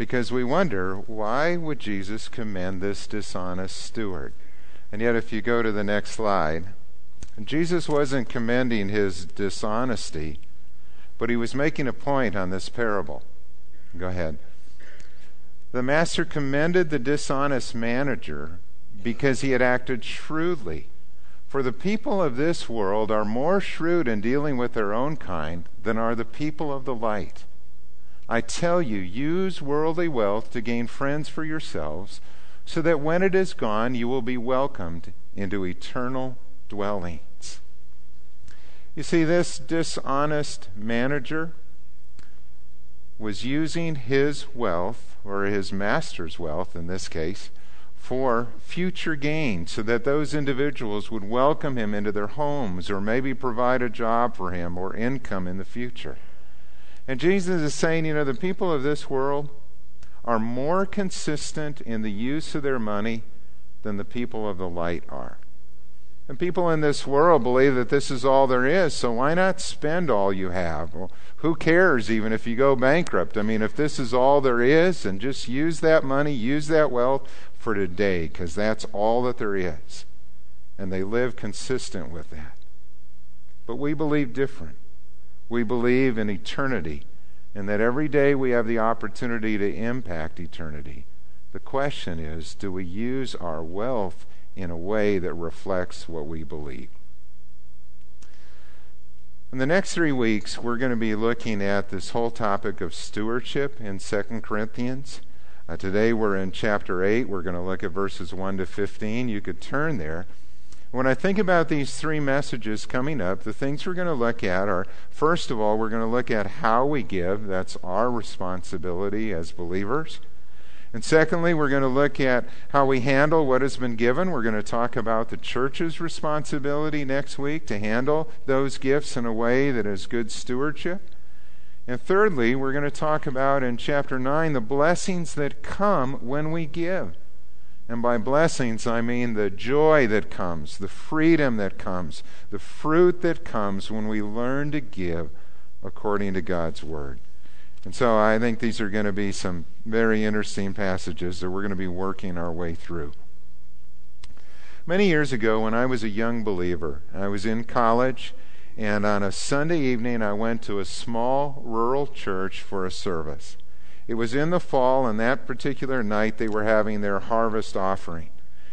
because we wonder why would Jesus commend this dishonest steward? And yet, if you go to the next slide, Jesus wasn't commending his dishonesty, but he was making a point on this parable. Go ahead. The master commended the dishonest manager because he had acted shrewdly. For the people of this world are more shrewd in dealing with their own kind than are the people of the light. I tell you, use worldly wealth to gain friends for yourselves, so that when it is gone, you will be welcomed into eternal dwellings. You see, this dishonest manager was using his wealth, or his master's wealth in this case, for future gain, so that those individuals would welcome him into their homes or maybe provide a job for him or income in the future. And Jesus is saying, you know, the people of this world are more consistent in the use of their money than the people of the light are. And people in this world believe that this is all there is, so why not spend all you have? Well, who cares even if you go bankrupt? I mean, if this is all there is, and just use that money, use that wealth for today, because that's all that there is. And they live consistent with that. But we believe different. We believe in eternity, and that every day we have the opportunity to impact eternity. The question is do we use our wealth in a way that reflects what we believe. In the next three weeks, we're going to be looking at this whole topic of stewardship in 2 Corinthians. Uh, today we're in chapter 8. We're going to look at verses 1 to 15. You could turn there. When I think about these three messages coming up, the things we're going to look at are first of all, we're going to look at how we give. That's our responsibility as believers. And secondly, we're going to look at how we handle what has been given. We're going to talk about the church's responsibility next week to handle those gifts in a way that is good stewardship. And thirdly, we're going to talk about in chapter 9 the blessings that come when we give. And by blessings, I mean the joy that comes, the freedom that comes, the fruit that comes when we learn to give according to God's Word. And so I think these are going to be some very interesting passages that we're going to be working our way through. Many years ago, when I was a young believer, I was in college, and on a Sunday evening, I went to a small rural church for a service. It was in the fall, and that particular night, they were having their harvest offering.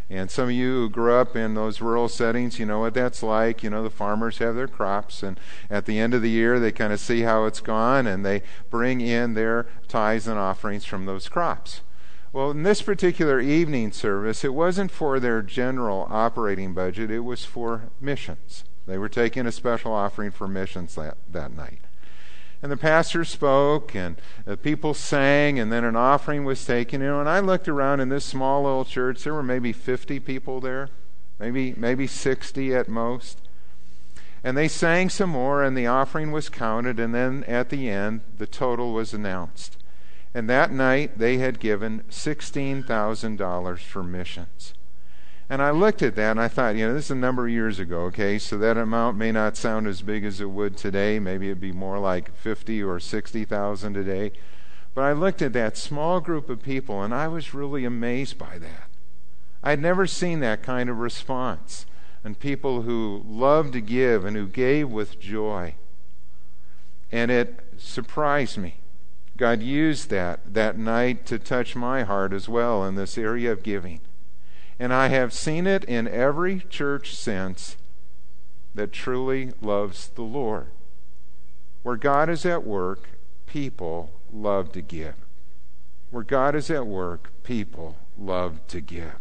And some of you who grew up in those rural settings, you know what that's like. You know, the farmers have their crops, and at the end of the year, they kind of see how it's gone, and they bring in their tithes and offerings from those crops. Well, in this particular evening service, it wasn't for their general operating budget, it was for missions. They were taking a special offering for missions that, that night. And the pastor spoke, and the people sang, and then an offering was taken. You know, and I looked around in this small little church. There were maybe 50 people there, maybe maybe 60 at most. And they sang some more, and the offering was counted, and then at the end, the total was announced. And that night, they had given $16,000 for missions. And I looked at that and I thought, you know, this is a number of years ago, okay, so that amount may not sound as big as it would today. Maybe it'd be more like 50 or 60,000 today. But I looked at that small group of people and I was really amazed by that. I'd never seen that kind of response and people who loved to give and who gave with joy. And it surprised me. God used that that night to touch my heart as well in this area of giving. And I have seen it in every church since that truly loves the Lord. Where God is at work, people love to give. Where God is at work, people love to give.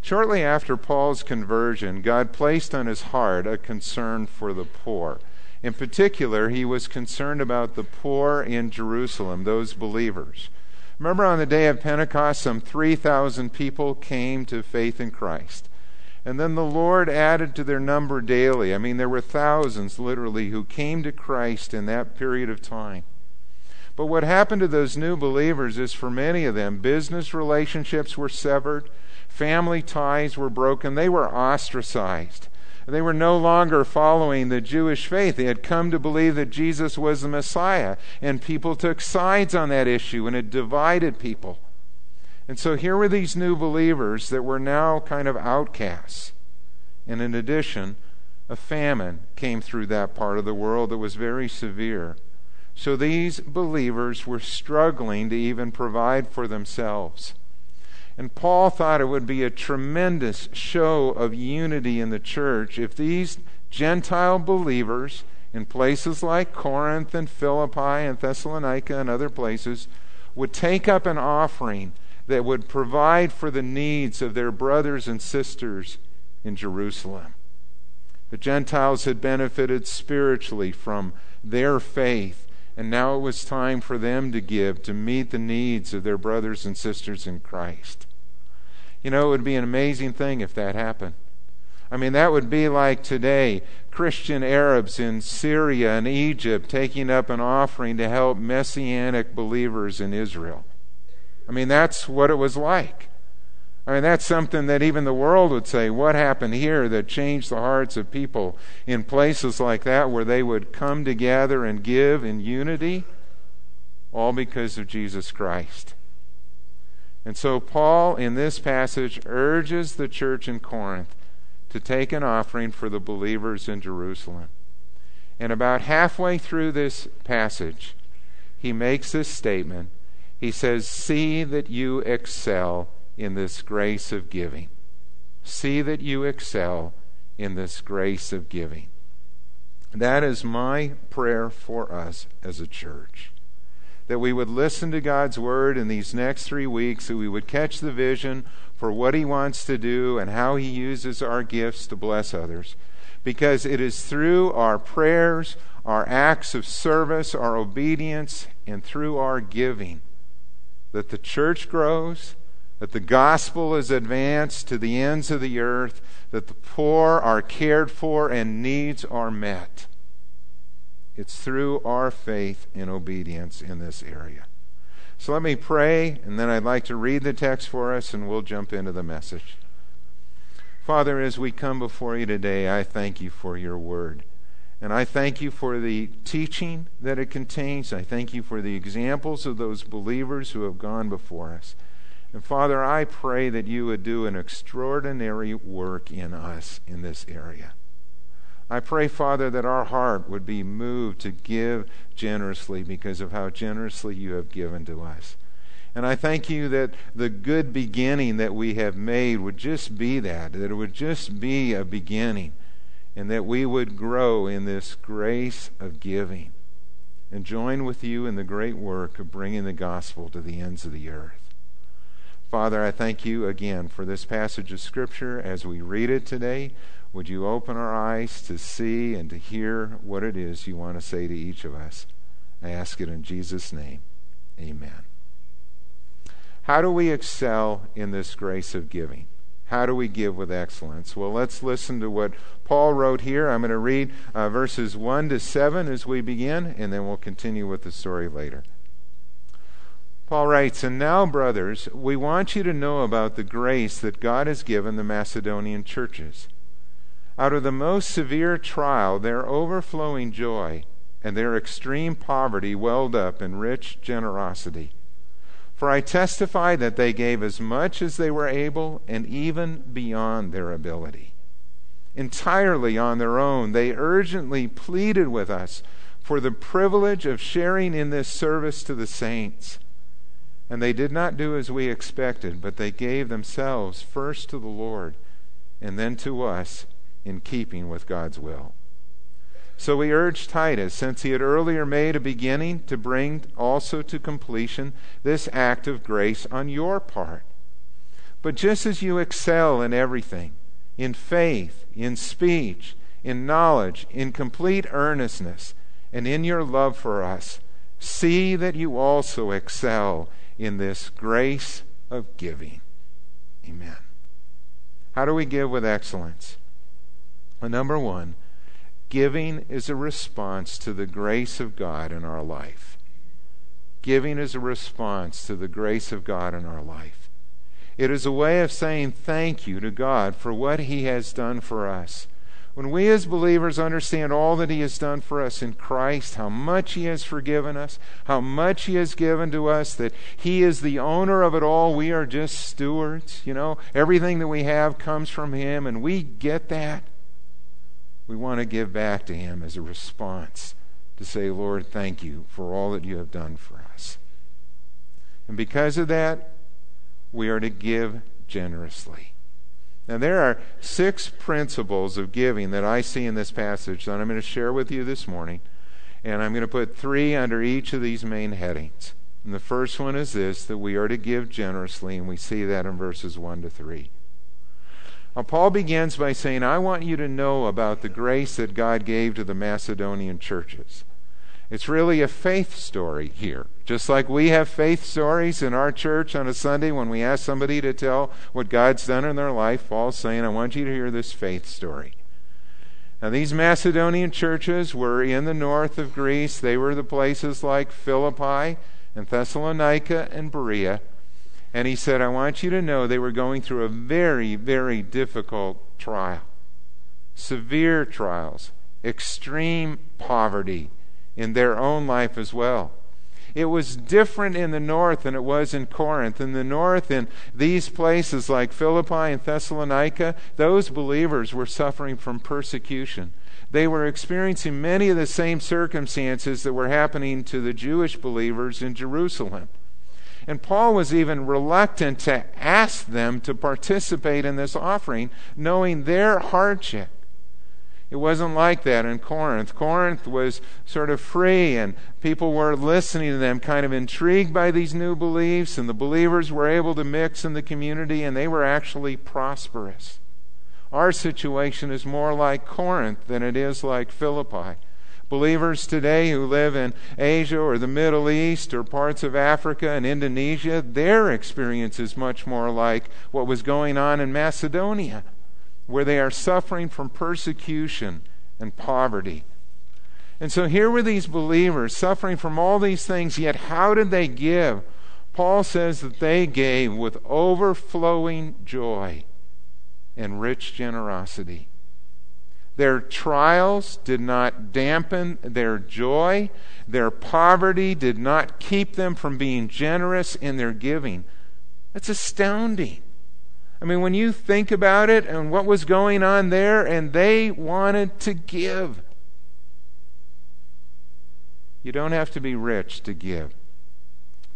Shortly after Paul's conversion, God placed on his heart a concern for the poor. In particular, he was concerned about the poor in Jerusalem, those believers. Remember on the day of Pentecost, some 3,000 people came to faith in Christ. And then the Lord added to their number daily. I mean, there were thousands, literally, who came to Christ in that period of time. But what happened to those new believers is for many of them, business relationships were severed, family ties were broken, they were ostracized. They were no longer following the Jewish faith. They had come to believe that Jesus was the Messiah, and people took sides on that issue, and it divided people. And so here were these new believers that were now kind of outcasts. And in addition, a famine came through that part of the world that was very severe. So these believers were struggling to even provide for themselves. And Paul thought it would be a tremendous show of unity in the church if these Gentile believers in places like Corinth and Philippi and Thessalonica and other places would take up an offering that would provide for the needs of their brothers and sisters in Jerusalem. The Gentiles had benefited spiritually from their faith, and now it was time for them to give to meet the needs of their brothers and sisters in Christ. You know, it would be an amazing thing if that happened. I mean, that would be like today Christian Arabs in Syria and Egypt taking up an offering to help Messianic believers in Israel. I mean, that's what it was like. I mean, that's something that even the world would say, what happened here that changed the hearts of people in places like that where they would come together and give in unity? All because of Jesus Christ. And so, Paul, in this passage, urges the church in Corinth to take an offering for the believers in Jerusalem. And about halfway through this passage, he makes this statement he says, See that you excel in this grace of giving. See that you excel in this grace of giving. That is my prayer for us as a church. That we would listen to God's word in these next three weeks, that we would catch the vision for what He wants to do and how He uses our gifts to bless others. Because it is through our prayers, our acts of service, our obedience, and through our giving that the church grows, that the gospel is advanced to the ends of the earth, that the poor are cared for and needs are met. It's through our faith and obedience in this area. So let me pray, and then I'd like to read the text for us, and we'll jump into the message. Father, as we come before you today, I thank you for your word. And I thank you for the teaching that it contains. I thank you for the examples of those believers who have gone before us. And Father, I pray that you would do an extraordinary work in us in this area. I pray, Father, that our heart would be moved to give generously because of how generously you have given to us. And I thank you that the good beginning that we have made would just be that, that it would just be a beginning and that we would grow in this grace of giving and join with you in the great work of bringing the gospel to the ends of the earth. Father, I thank you again for this passage of Scripture as we read it today. Would you open our eyes to see and to hear what it is you want to say to each of us? I ask it in Jesus' name. Amen. How do we excel in this grace of giving? How do we give with excellence? Well, let's listen to what Paul wrote here. I'm going to read uh, verses 1 to 7 as we begin, and then we'll continue with the story later. Paul writes, And now, brothers, we want you to know about the grace that God has given the Macedonian churches. Out of the most severe trial, their overflowing joy and their extreme poverty welled up in rich generosity. For I testify that they gave as much as they were able and even beyond their ability. Entirely on their own, they urgently pleaded with us for the privilege of sharing in this service to the saints. And they did not do as we expected, but they gave themselves first to the Lord and then to us in keeping with God's will. So we urge Titus, since he had earlier made a beginning, to bring also to completion this act of grace on your part. But just as you excel in everything, in faith, in speech, in knowledge, in complete earnestness, and in your love for us, see that you also excel in this grace of giving. Amen. How do we give with excellence? Number one, Giving is a response to the grace of God in our life. Giving is a response to the grace of God in our life. It is a way of saying thank you to God for what He has done for us. when we as believers understand all that He has done for us in Christ, how much He has forgiven us, how much He has given to us, that He is the owner of it all, we are just stewards. You know, everything that we have comes from Him, and we get that. We want to give back to Him as a response to say, Lord, thank you for all that you have done for us. And because of that, we are to give generously. Now, there are six principles of giving that I see in this passage that I'm going to share with you this morning. And I'm going to put three under each of these main headings. And the first one is this that we are to give generously, and we see that in verses 1 to 3. Now, Paul begins by saying, I want you to know about the grace that God gave to the Macedonian churches. It's really a faith story here. Just like we have faith stories in our church on a Sunday when we ask somebody to tell what God's done in their life, Paul's saying, I want you to hear this faith story. Now, these Macedonian churches were in the north of Greece. They were the places like Philippi and Thessalonica and Berea. And he said, I want you to know they were going through a very, very difficult trial. Severe trials, extreme poverty, in their own life as well. It was different in the north than it was in Corinth. In the north, in these places like Philippi and Thessalonica, those believers were suffering from persecution. They were experiencing many of the same circumstances that were happening to the Jewish believers in Jerusalem. And Paul was even reluctant to ask them to participate in this offering, knowing their hardship. It wasn't like that in Corinth. Corinth was sort of free, and people were listening to them, kind of intrigued by these new beliefs, and the believers were able to mix in the community, and they were actually prosperous. Our situation is more like Corinth than it is like Philippi. Believers today who live in Asia or the Middle East or parts of Africa and Indonesia, their experience is much more like what was going on in Macedonia where they are suffering from persecution and poverty. And so here were these believers suffering from all these things, yet how did they give? Paul says that they gave with overflowing joy and rich generosity. Their trials did not dampen their joy. Their poverty did not keep them from being generous in their giving. That's astounding. I mean, when you think about it and what was going on there, and they wanted to give. You don't have to be rich to give.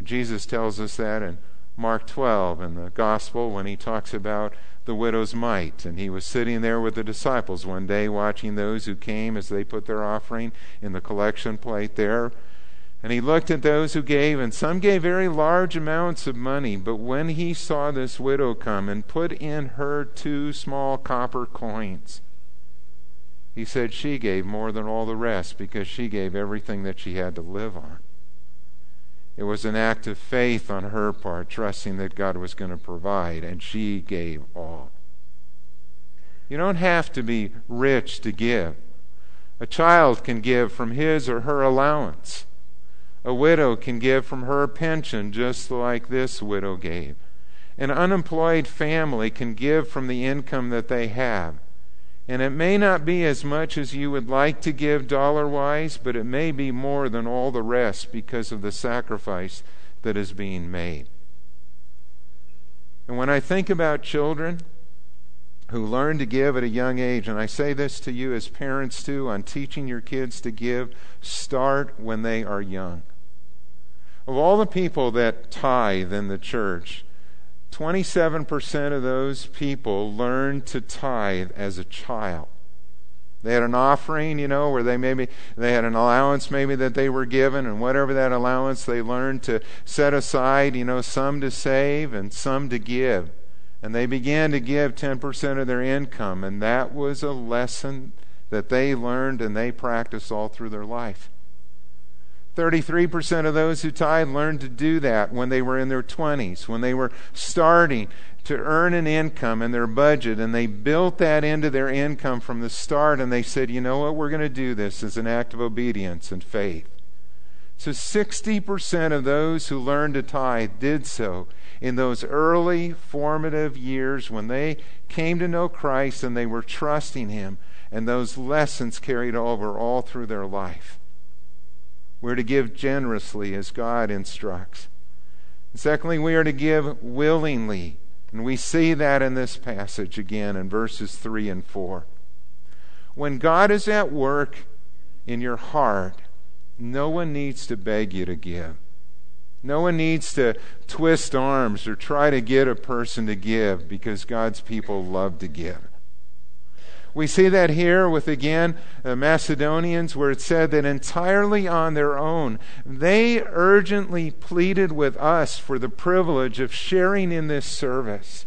Jesus tells us that in Mark 12 in the Gospel when he talks about the widow's mite. And he was sitting there with the disciples one day watching those who came as they put their offering in the collection plate there. And he looked at those who gave, and some gave very large amounts of money. But when he saw this widow come and put in her two small copper coins, he said she gave more than all the rest because she gave everything that she had to live on. It was an act of faith on her part, trusting that God was going to provide, and she gave all. You don't have to be rich to give. A child can give from his or her allowance. A widow can give from her pension just like this widow gave. An unemployed family can give from the income that they have. And it may not be as much as you would like to give dollar wise, but it may be more than all the rest because of the sacrifice that is being made. And when I think about children who learn to give at a young age, and I say this to you as parents too, on teaching your kids to give, start when they are young. Of all the people that tithe in the church, 27% of those people learned to tithe as a child. They had an offering, you know, where they maybe they had an allowance maybe that they were given, and whatever that allowance they learned to set aside, you know, some to save and some to give. And they began to give 10% of their income, and that was a lesson that they learned and they practiced all through their life. 33% of those who tithe learned to do that when they were in their 20s, when they were starting to earn an income in their budget, and they built that into their income from the start, and they said, you know what, we're going to do this as an act of obedience and faith. So 60% of those who learned to tithe did so in those early formative years when they came to know Christ and they were trusting Him and those lessons carried over all through their life. We're to give generously as God instructs. And secondly, we are to give willingly. And we see that in this passage again in verses 3 and 4. When God is at work in your heart, no one needs to beg you to give. No one needs to twist arms or try to get a person to give because God's people love to give. We see that here with again the Macedonians, where it said that entirely on their own, they urgently pleaded with us for the privilege of sharing in this service.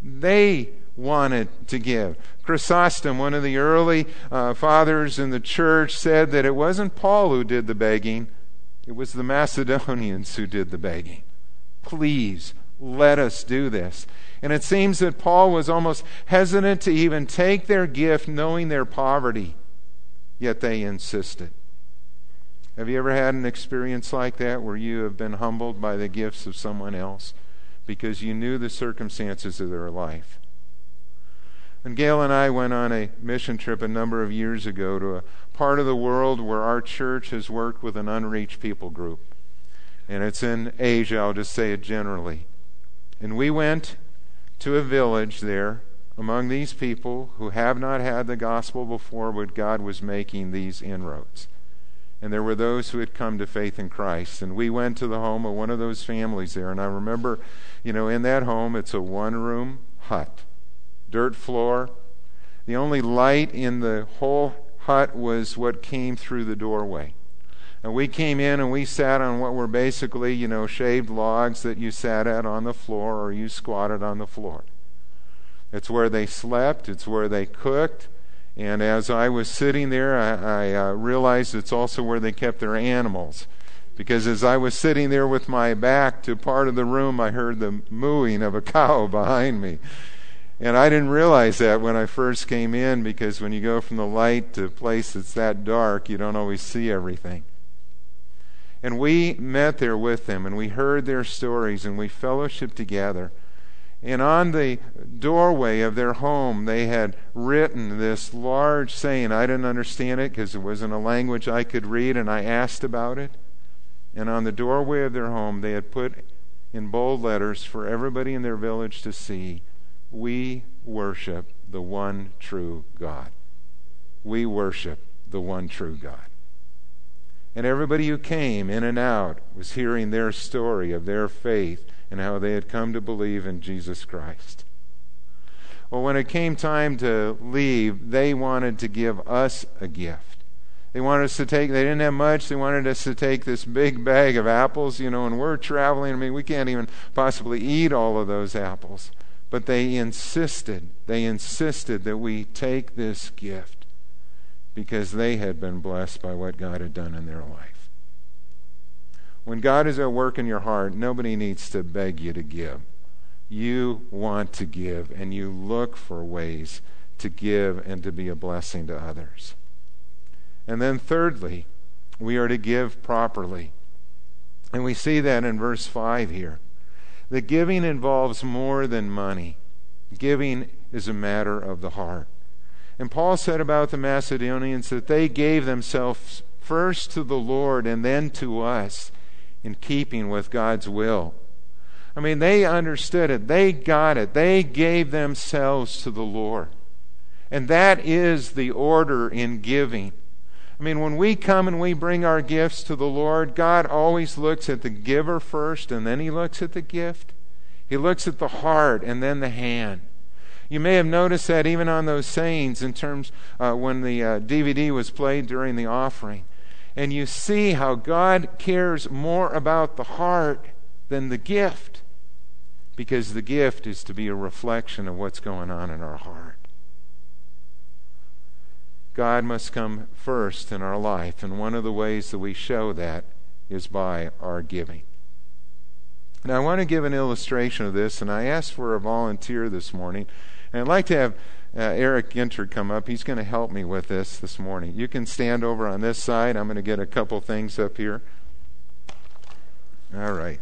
They wanted to give. Chrysostom, one of the early uh, fathers in the church, said that it wasn't Paul who did the begging, it was the Macedonians who did the begging. Please let us do this. And it seems that Paul was almost hesitant to even take their gift, knowing their poverty, yet they insisted. Have you ever had an experience like that where you have been humbled by the gifts of someone else because you knew the circumstances of their life? And Gail and I went on a mission trip a number of years ago to a part of the world where our church has worked with an unreached people group. And it's in Asia, I'll just say it generally. And we went to a village there among these people who have not had the gospel before, but God was making these inroads. And there were those who had come to faith in Christ. And we went to the home of one of those families there. And I remember, you know, in that home, it's a one room hut, dirt floor. The only light in the whole hut was what came through the doorway. And we came in and we sat on what were basically, you know, shaved logs that you sat at on the floor or you squatted on the floor. It's where they slept, it's where they cooked. And as I was sitting there, I, I uh, realized it's also where they kept their animals. Because as I was sitting there with my back to part of the room, I heard the mooing of a cow behind me. And I didn't realize that when I first came in because when you go from the light to a place that's that dark, you don't always see everything. And we met there with them and we heard their stories and we fellowshiped together. And on the doorway of their home, they had written this large saying. I didn't understand it because it wasn't a language I could read, and I asked about it. And on the doorway of their home, they had put in bold letters for everybody in their village to see We worship the one true God. We worship the one true God. And everybody who came in and out was hearing their story of their faith and how they had come to believe in Jesus Christ. Well, when it came time to leave, they wanted to give us a gift. They wanted us to take, they didn't have much. They wanted us to take this big bag of apples, you know, and we're traveling. I mean, we can't even possibly eat all of those apples. But they insisted, they insisted that we take this gift because they had been blessed by what God had done in their life. When God is at work in your heart, nobody needs to beg you to give. You want to give, and you look for ways to give and to be a blessing to others. And then, thirdly, we are to give properly. And we see that in verse 5 here. The giving involves more than money, giving is a matter of the heart. And Paul said about the Macedonians that they gave themselves first to the Lord and then to us in keeping with God's will. I mean, they understood it. They got it. They gave themselves to the Lord. And that is the order in giving. I mean, when we come and we bring our gifts to the Lord, God always looks at the giver first and then he looks at the gift. He looks at the heart and then the hand. You may have noticed that even on those sayings, in terms uh, when the uh, DVD was played during the offering. And you see how God cares more about the heart than the gift, because the gift is to be a reflection of what's going on in our heart. God must come first in our life, and one of the ways that we show that is by our giving. Now, I want to give an illustration of this, and I asked for a volunteer this morning and I'd like to have uh, Eric Ginter come up. He's going to help me with this this morning. You can stand over on this side. I'm going to get a couple things up here. All right.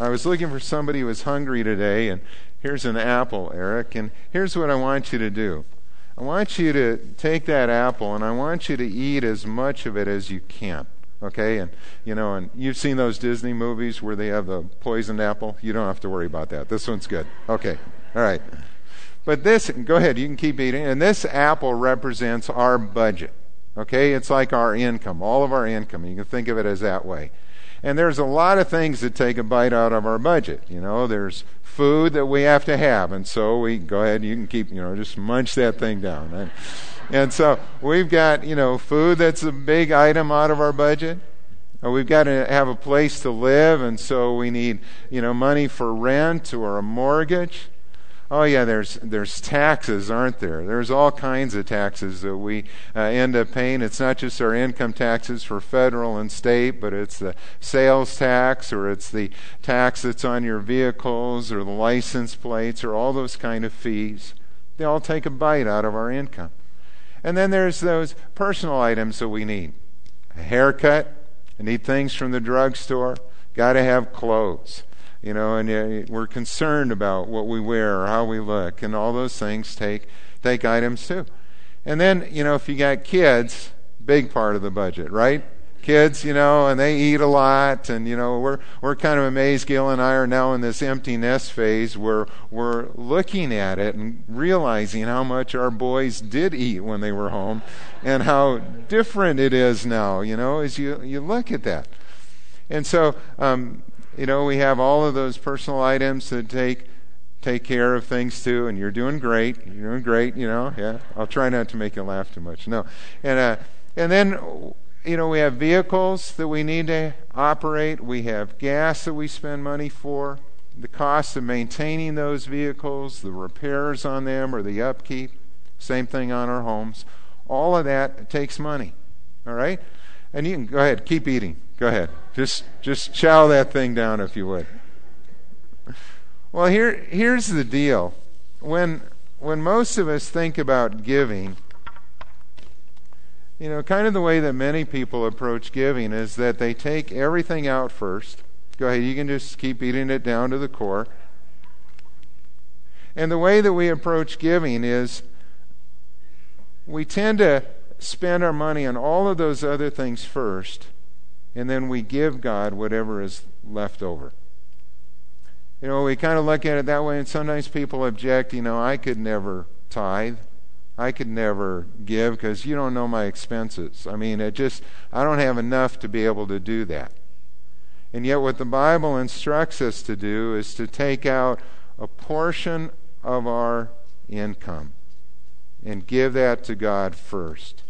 I was looking for somebody who was hungry today, and here's an apple, Eric, and here's what I want you to do. I want you to take that apple and I want you to eat as much of it as you can. Okay, and you know, and you've seen those Disney movies where they have the poisoned apple. You don't have to worry about that. This one's good. Okay, all right. But this, go ahead, you can keep eating. And this apple represents our budget. Okay, it's like our income, all of our income. You can think of it as that way. And there's a lot of things that take a bite out of our budget. You know, there's food that we have to have, and so we go ahead. You can keep, you know, just munch that thing down. Right? And so we've got, you know, food that's a big item out of our budget. Uh, we've got to have a place to live, and so we need, you know, money for rent or a mortgage. Oh yeah, there's there's taxes, aren't there? There's all kinds of taxes that we uh, end up paying. It's not just our income taxes for federal and state, but it's the sales tax, or it's the tax that's on your vehicles, or the license plates, or all those kind of fees. They all take a bite out of our income. And then there's those personal items that we need: a haircut. I need things from the drugstore. Got to have clothes you know, and uh, we're concerned about what we wear or how we look, and all those things take take items too. And then, you know, if you got kids, big part of the budget, right? Kids, you know, and they eat a lot, and you know, we're we're kind of amazed. Gail and I are now in this empty nest phase where we're looking at it and realizing how much our boys did eat when they were home, and how different it is now. You know, as you you look at that. And so, um, you know, we have all of those personal items to take take care of things too, and you're doing great. You're doing great, you know. Yeah, I'll try not to make you laugh too much. No, and uh, and then you know we have vehicles that we need to operate. We have gas that we spend money for. The cost of maintaining those vehicles, the repairs on them, or the upkeep. Same thing on our homes. All of that takes money. All right, and you can go ahead, keep eating. Go ahead. Just just chow that thing down if you would. Well, here here's the deal. When when most of us think about giving, you know, kind of the way that many people approach giving is that they take everything out first. Go ahead, you can just keep eating it down to the core. And the way that we approach giving is we tend to spend our money on all of those other things first and then we give God whatever is left over. You know, we kind of look at it that way, and sometimes people object, you know, I could never tithe. I could never give because you don't know my expenses. I mean, it just, I don't have enough to be able to do that. And yet, what the Bible instructs us to do is to take out a portion of our income and give that to God first.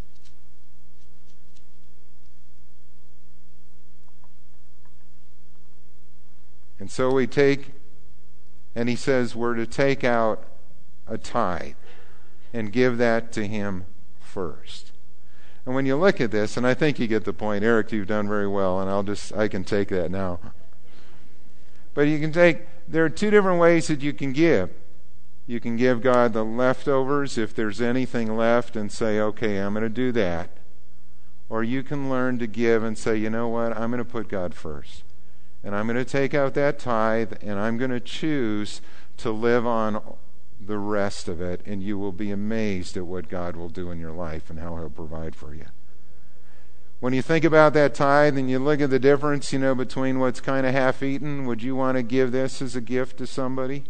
And so we take, and he says we're to take out a tithe and give that to him first. And when you look at this, and I think you get the point, Eric, you've done very well, and I'll just, I can take that now. But you can take, there are two different ways that you can give. You can give God the leftovers if there's anything left and say, okay, I'm going to do that. Or you can learn to give and say, you know what, I'm going to put God first and I'm going to take out that tithe and I'm going to choose to live on the rest of it, and you will be amazed at what God will do in your life and how He'll provide for you. When you think about that tithe and you look at the difference, you know, between what's kind of half eaten, would you want to give this as a gift to somebody?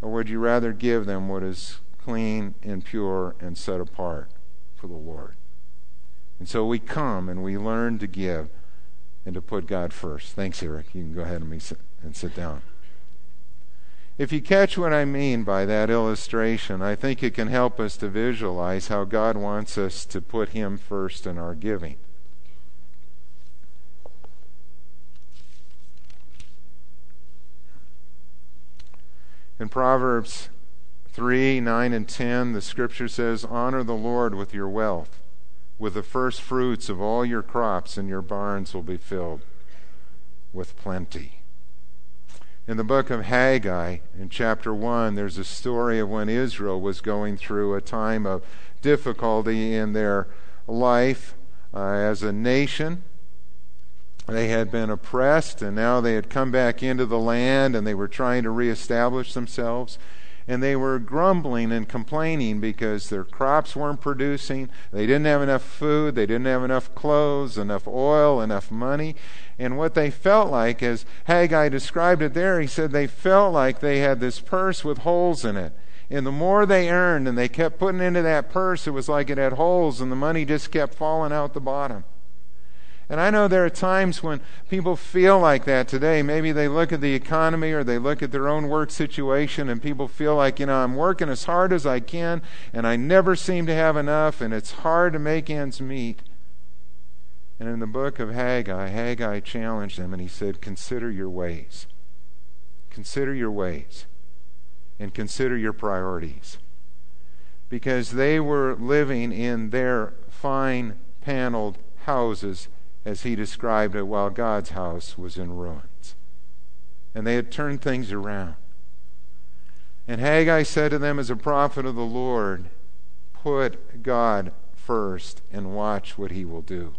Or would you rather give them what is clean and pure and set apart for the Lord? And so we come and we learn to give and to put God first. Thanks, Eric. You can go ahead and, sit, and sit down. If you catch what I mean by that illustration, I think it can help us to visualize how God wants us to put Him first in our giving. In Proverbs 3 9 and 10, the scripture says, Honor the Lord with your wealth with the first fruits of all your crops, and your barns will be filled with plenty. In the book of Haggai, in chapter 1, there's a story of when Israel was going through a time of difficulty in their life uh, as a nation. they had been oppressed and now they had come back into the land and they were trying to reestablish themselves and they were grumbling and complaining because their crops weren't producing. They didn't have enough food, they didn't have enough clothes, enough oil, enough money. And what they felt like, as Haggai described it there, he said they felt like they had this purse with holes in it. And the more they earned and they kept putting into that purse, it was like it had holes and the money just kept falling out the bottom. And I know there are times when people feel like that today. Maybe they look at the economy or they look at their own work situation and people feel like, you know, I'm working as hard as I can and I never seem to have enough and it's hard to make ends meet. And in the book of Haggai, Haggai challenged them and he said, Consider your ways. Consider your ways and consider your priorities. Because they were living in their fine paneled houses as he described it, while God's house was in ruins. And they had turned things around. And Haggai said to them, as a prophet of the Lord, Put God first and watch what he will do.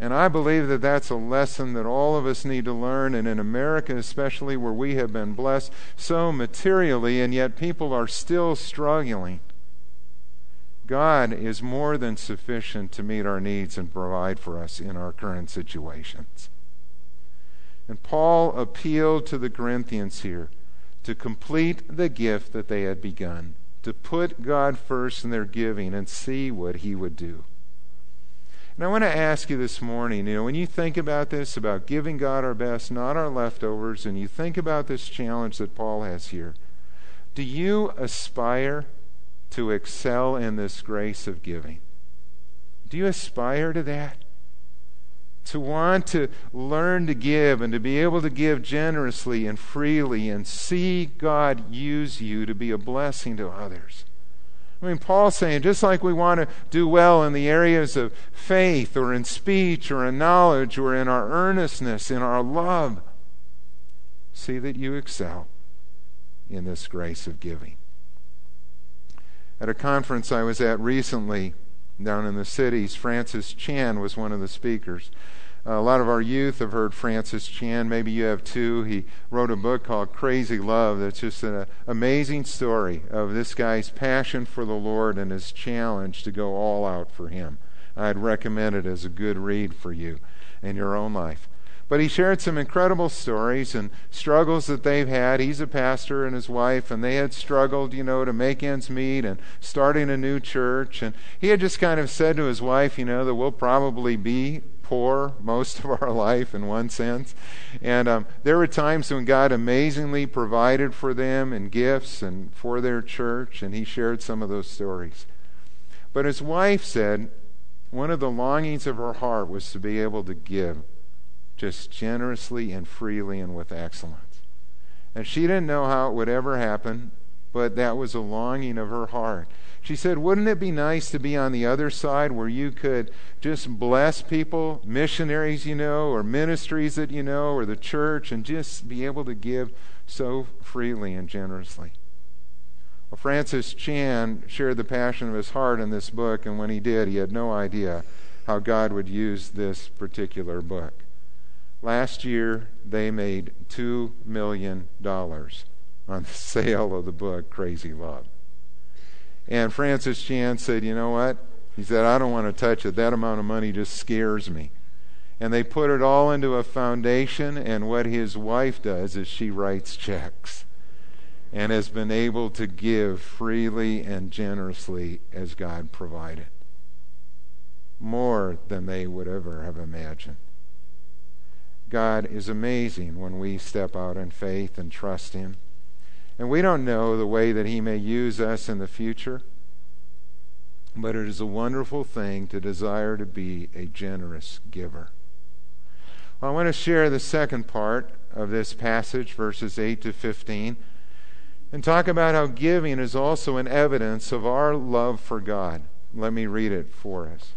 And I believe that that's a lesson that all of us need to learn, and in America especially, where we have been blessed so materially, and yet people are still struggling. God is more than sufficient to meet our needs and provide for us in our current situations. And Paul appealed to the Corinthians here to complete the gift that they had begun, to put God first in their giving and see what he would do. And I want to ask you this morning, you know, when you think about this, about giving God our best, not our leftovers, and you think about this challenge that Paul has here, do you aspire to excel in this grace of giving? Do you aspire to that? To want to learn to give and to be able to give generously and freely and see God use you to be a blessing to others. I mean, Paul's saying just like we want to do well in the areas of faith or in speech or in knowledge or in our earnestness, in our love, see that you excel in this grace of giving. At a conference I was at recently down in the cities, Francis Chan was one of the speakers. Uh, a lot of our youth have heard Francis Chan. Maybe you have too. He wrote a book called Crazy Love that's just an amazing story of this guy's passion for the Lord and his challenge to go all out for Him. I'd recommend it as a good read for you in your own life. But he shared some incredible stories and struggles that they've had. He's a pastor and his wife, and they had struggled, you know, to make ends meet and starting a new church. And he had just kind of said to his wife, you know, that we'll probably be poor most of our life in one sense. And um, there were times when God amazingly provided for them and gifts and for their church, and he shared some of those stories. But his wife said one of the longings of her heart was to be able to give just generously and freely and with excellence. And she didn't know how it would ever happen, but that was a longing of her heart. She said, Wouldn't it be nice to be on the other side where you could just bless people, missionaries you know, or ministries that you know, or the church, and just be able to give so freely and generously? Well, Francis Chan shared the passion of his heart in this book, and when he did, he had no idea how God would use this particular book. Last year, they made $2 million on the sale of the book Crazy Love. And Francis Chan said, You know what? He said, I don't want to touch it. That amount of money just scares me. And they put it all into a foundation, and what his wife does is she writes checks and has been able to give freely and generously as God provided. More than they would ever have imagined. God is amazing when we step out in faith and trust Him. And we don't know the way that He may use us in the future, but it is a wonderful thing to desire to be a generous giver. Well, I want to share the second part of this passage, verses 8 to 15, and talk about how giving is also an evidence of our love for God. Let me read it for us.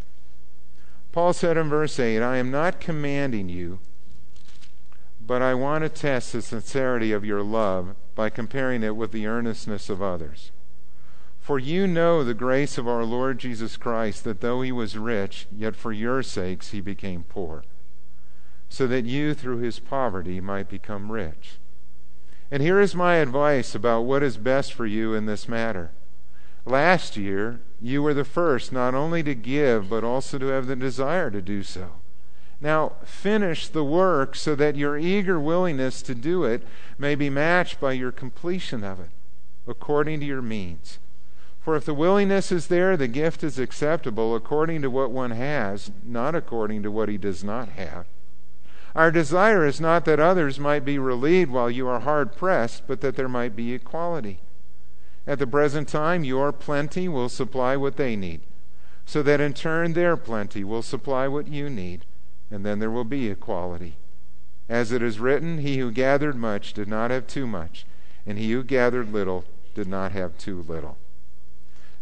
Paul said in verse 8, I am not commanding you but I want to test the sincerity of your love by comparing it with the earnestness of others. For you know the grace of our Lord Jesus Christ, that though he was rich, yet for your sakes he became poor, so that you through his poverty might become rich. And here is my advice about what is best for you in this matter. Last year, you were the first not only to give, but also to have the desire to do so. Now, finish the work so that your eager willingness to do it may be matched by your completion of it, according to your means. For if the willingness is there, the gift is acceptable according to what one has, not according to what he does not have. Our desire is not that others might be relieved while you are hard pressed, but that there might be equality. At the present time, your plenty will supply what they need, so that in turn their plenty will supply what you need and then there will be equality. As it is written, He who gathered much did not have too much, and he who gathered little did not have too little.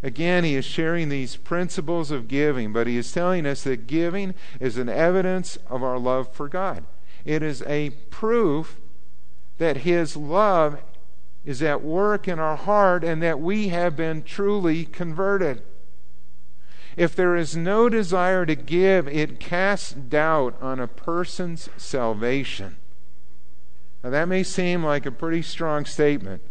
Again, he is sharing these principles of giving, but he is telling us that giving is an evidence of our love for God. It is a proof that his love is at work in our heart and that we have been truly converted. If there is no desire to give, it casts doubt on a person's salvation. Now, that may seem like a pretty strong statement,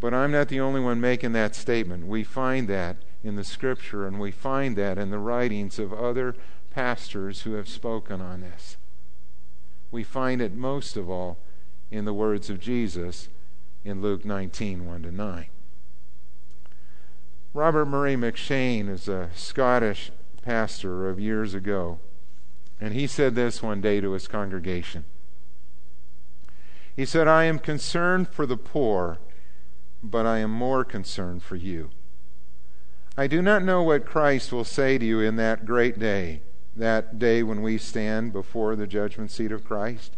but I'm not the only one making that statement. We find that in the scripture, and we find that in the writings of other pastors who have spoken on this. We find it most of all in the words of Jesus in Luke 19 1 to 9. Robert Murray M'Cheyne is a Scottish pastor of years ago, and he said this one day to his congregation. He said, I am concerned for the poor, but I am more concerned for you. I do not know what Christ will say to you in that great day, that day when we stand before the judgment seat of Christ.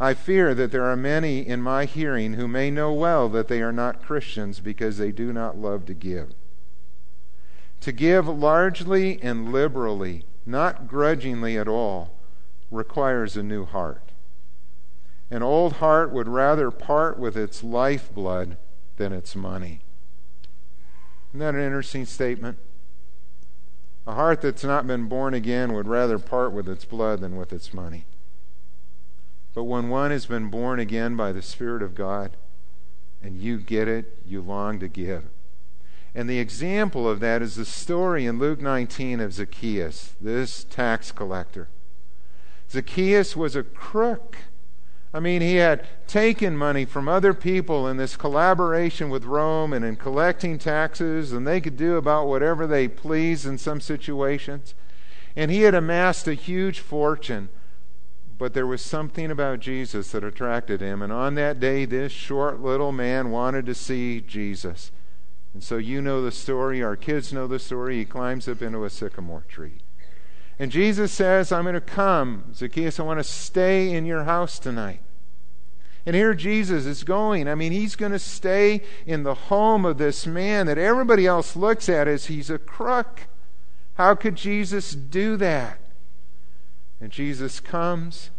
I fear that there are many in my hearing who may know well that they are not Christians because they do not love to give. To give largely and liberally, not grudgingly at all, requires a new heart. An old heart would rather part with its lifeblood than its money. Isn't that an interesting statement? A heart that's not been born again would rather part with its blood than with its money. But when one has been born again by the Spirit of God, and you get it, you long to give. And the example of that is the story in Luke 19 of Zacchaeus, this tax collector. Zacchaeus was a crook. I mean, he had taken money from other people in this collaboration with Rome and in collecting taxes, and they could do about whatever they pleased in some situations. And he had amassed a huge fortune but there was something about Jesus that attracted him. And on that day, this short little man wanted to see Jesus. And so you know the story. Our kids know the story. He climbs up into a sycamore tree. And Jesus says, I'm going to come. Zacchaeus, I want to stay in your house tonight. And here Jesus is going. I mean, he's going to stay in the home of this man that everybody else looks at as he's a crook. How could Jesus do that? And Jesus comes,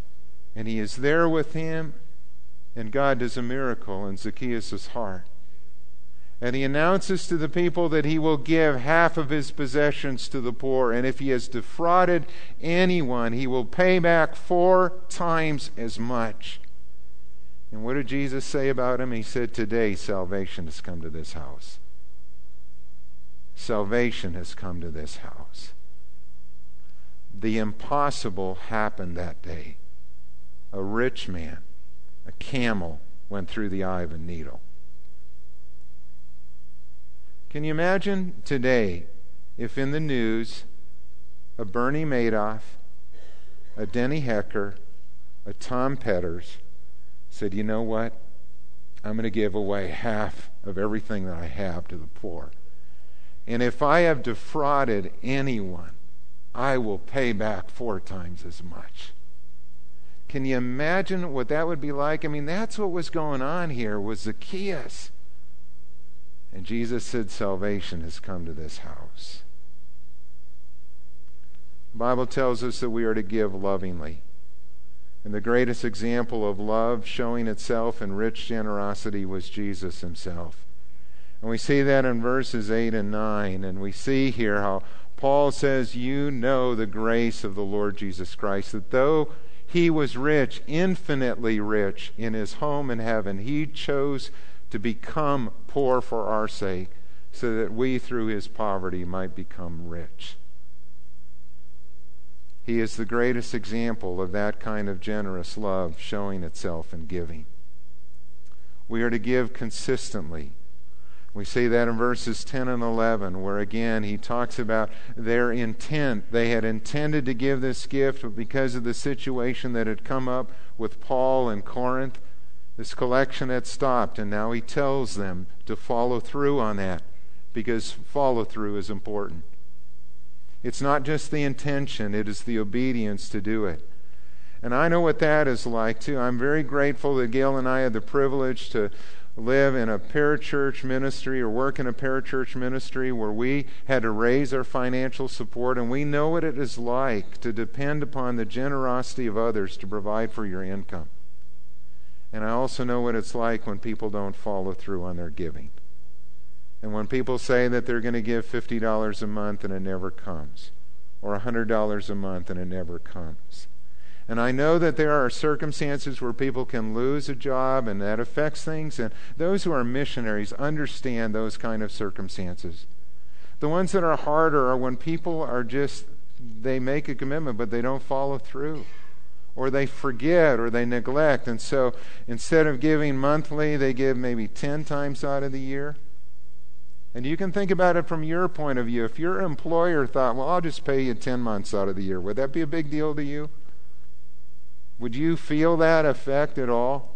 and he is there with him, and God does a miracle in Zacchaeus' heart. And he announces to the people that he will give half of his possessions to the poor. And if he has defrauded anyone, he will pay back four times as much. And what did Jesus say about him? He said, Today salvation has come to this house. Salvation has come to this house the impossible happened that day. A rich man, a camel, went through the eye of a needle. Can you imagine today if in the news a Bernie Madoff, a Denny Hecker, a Tom Petters said, you know what? I'm going to give away half of everything that I have to the poor. And if I have defrauded anyone, I will pay back four times as much. Can you imagine what that would be like? I mean, that's what was going on here with Zacchaeus. And Jesus said, Salvation has come to this house. The Bible tells us that we are to give lovingly. And the greatest example of love showing itself in rich generosity was Jesus himself. And we see that in verses 8 and 9. And we see here how Paul says, You know the grace of the Lord Jesus Christ, that though he was rich, infinitely rich in his home in heaven, he chose to become poor for our sake, so that we through his poverty might become rich. He is the greatest example of that kind of generous love showing itself in giving. We are to give consistently we see that in verses 10 and 11, where again he talks about their intent. They had intended to give this gift, but because of the situation that had come up with Paul in Corinth, this collection had stopped, and now he tells them to follow through on that because follow through is important. It's not just the intention, it is the obedience to do it. And I know what that is like too. I'm very grateful that Gail and I had the privilege to live in a parachurch ministry or work in a parachurch ministry where we had to raise our financial support, and we know what it is like to depend upon the generosity of others to provide for your income. And I also know what it's like when people don't follow through on their giving. And when people say that they're going to give $50 a month and it never comes, or $100 a month and it never comes. And I know that there are circumstances where people can lose a job and that affects things. And those who are missionaries understand those kind of circumstances. The ones that are harder are when people are just, they make a commitment, but they don't follow through. Or they forget or they neglect. And so instead of giving monthly, they give maybe 10 times out of the year. And you can think about it from your point of view. If your employer thought, well, I'll just pay you 10 months out of the year, would that be a big deal to you? Would you feel that effect at all?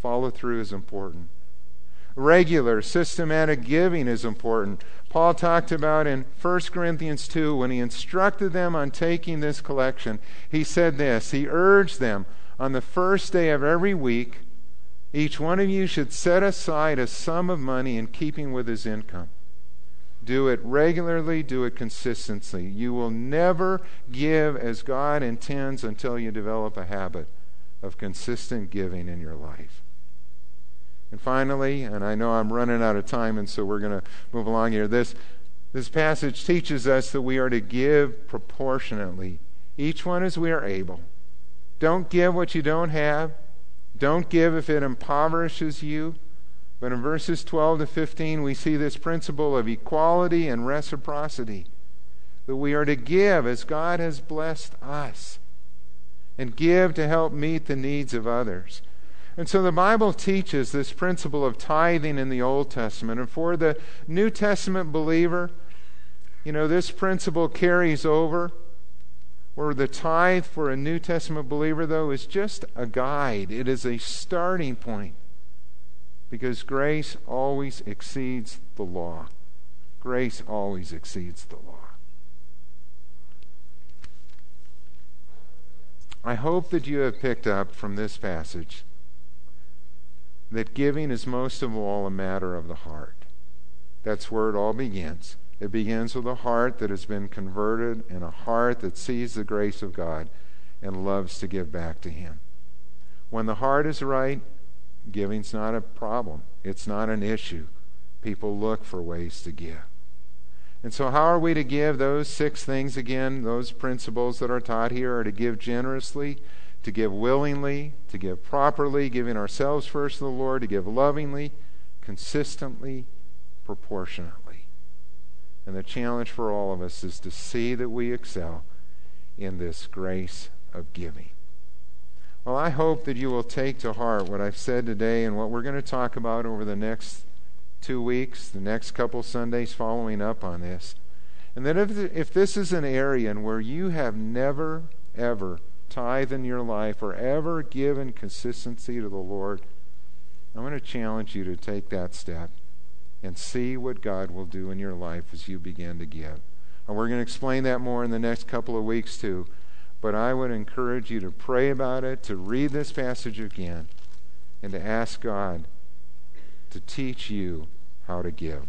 Follow through is important. Regular, systematic giving is important. Paul talked about in 1 Corinthians 2 when he instructed them on taking this collection. He said this He urged them on the first day of every week, each one of you should set aside a sum of money in keeping with his income. Do it regularly, do it consistently. You will never give as God intends until you develop a habit of consistent giving in your life. And finally, and I know I'm running out of time, and so we're going to move along here. This, this passage teaches us that we are to give proportionately, each one as we are able. Don't give what you don't have. Don't give if it impoverishes you. But in verses 12 to 15, we see this principle of equality and reciprocity that we are to give as God has blessed us and give to help meet the needs of others. And so the Bible teaches this principle of tithing in the Old Testament. And for the New Testament believer, you know, this principle carries over. Where the tithe for a New Testament believer, though, is just a guide, it is a starting point. Because grace always exceeds the law. Grace always exceeds the law. I hope that you have picked up from this passage that giving is most of all a matter of the heart. That's where it all begins. It begins with a heart that has been converted and a heart that sees the grace of God and loves to give back to Him. When the heart is right, Giving's not a problem, it's not an issue. People look for ways to give. And so, how are we to give those six things again? Those principles that are taught here are to give generously, to give willingly, to give properly, giving ourselves first to the Lord, to give lovingly, consistently, proportionately. And the challenge for all of us is to see that we excel in this grace of giving. Well, I hope that you will take to heart what I've said today and what we're going to talk about over the next two weeks, the next couple Sundays following up on this. And that if, if this is an area in where you have never, ever tithe in your life or ever given consistency to the Lord, I'm going to challenge you to take that step and see what God will do in your life as you begin to give. And we're going to explain that more in the next couple of weeks, too. But I would encourage you to pray about it, to read this passage again, and to ask God to teach you how to give.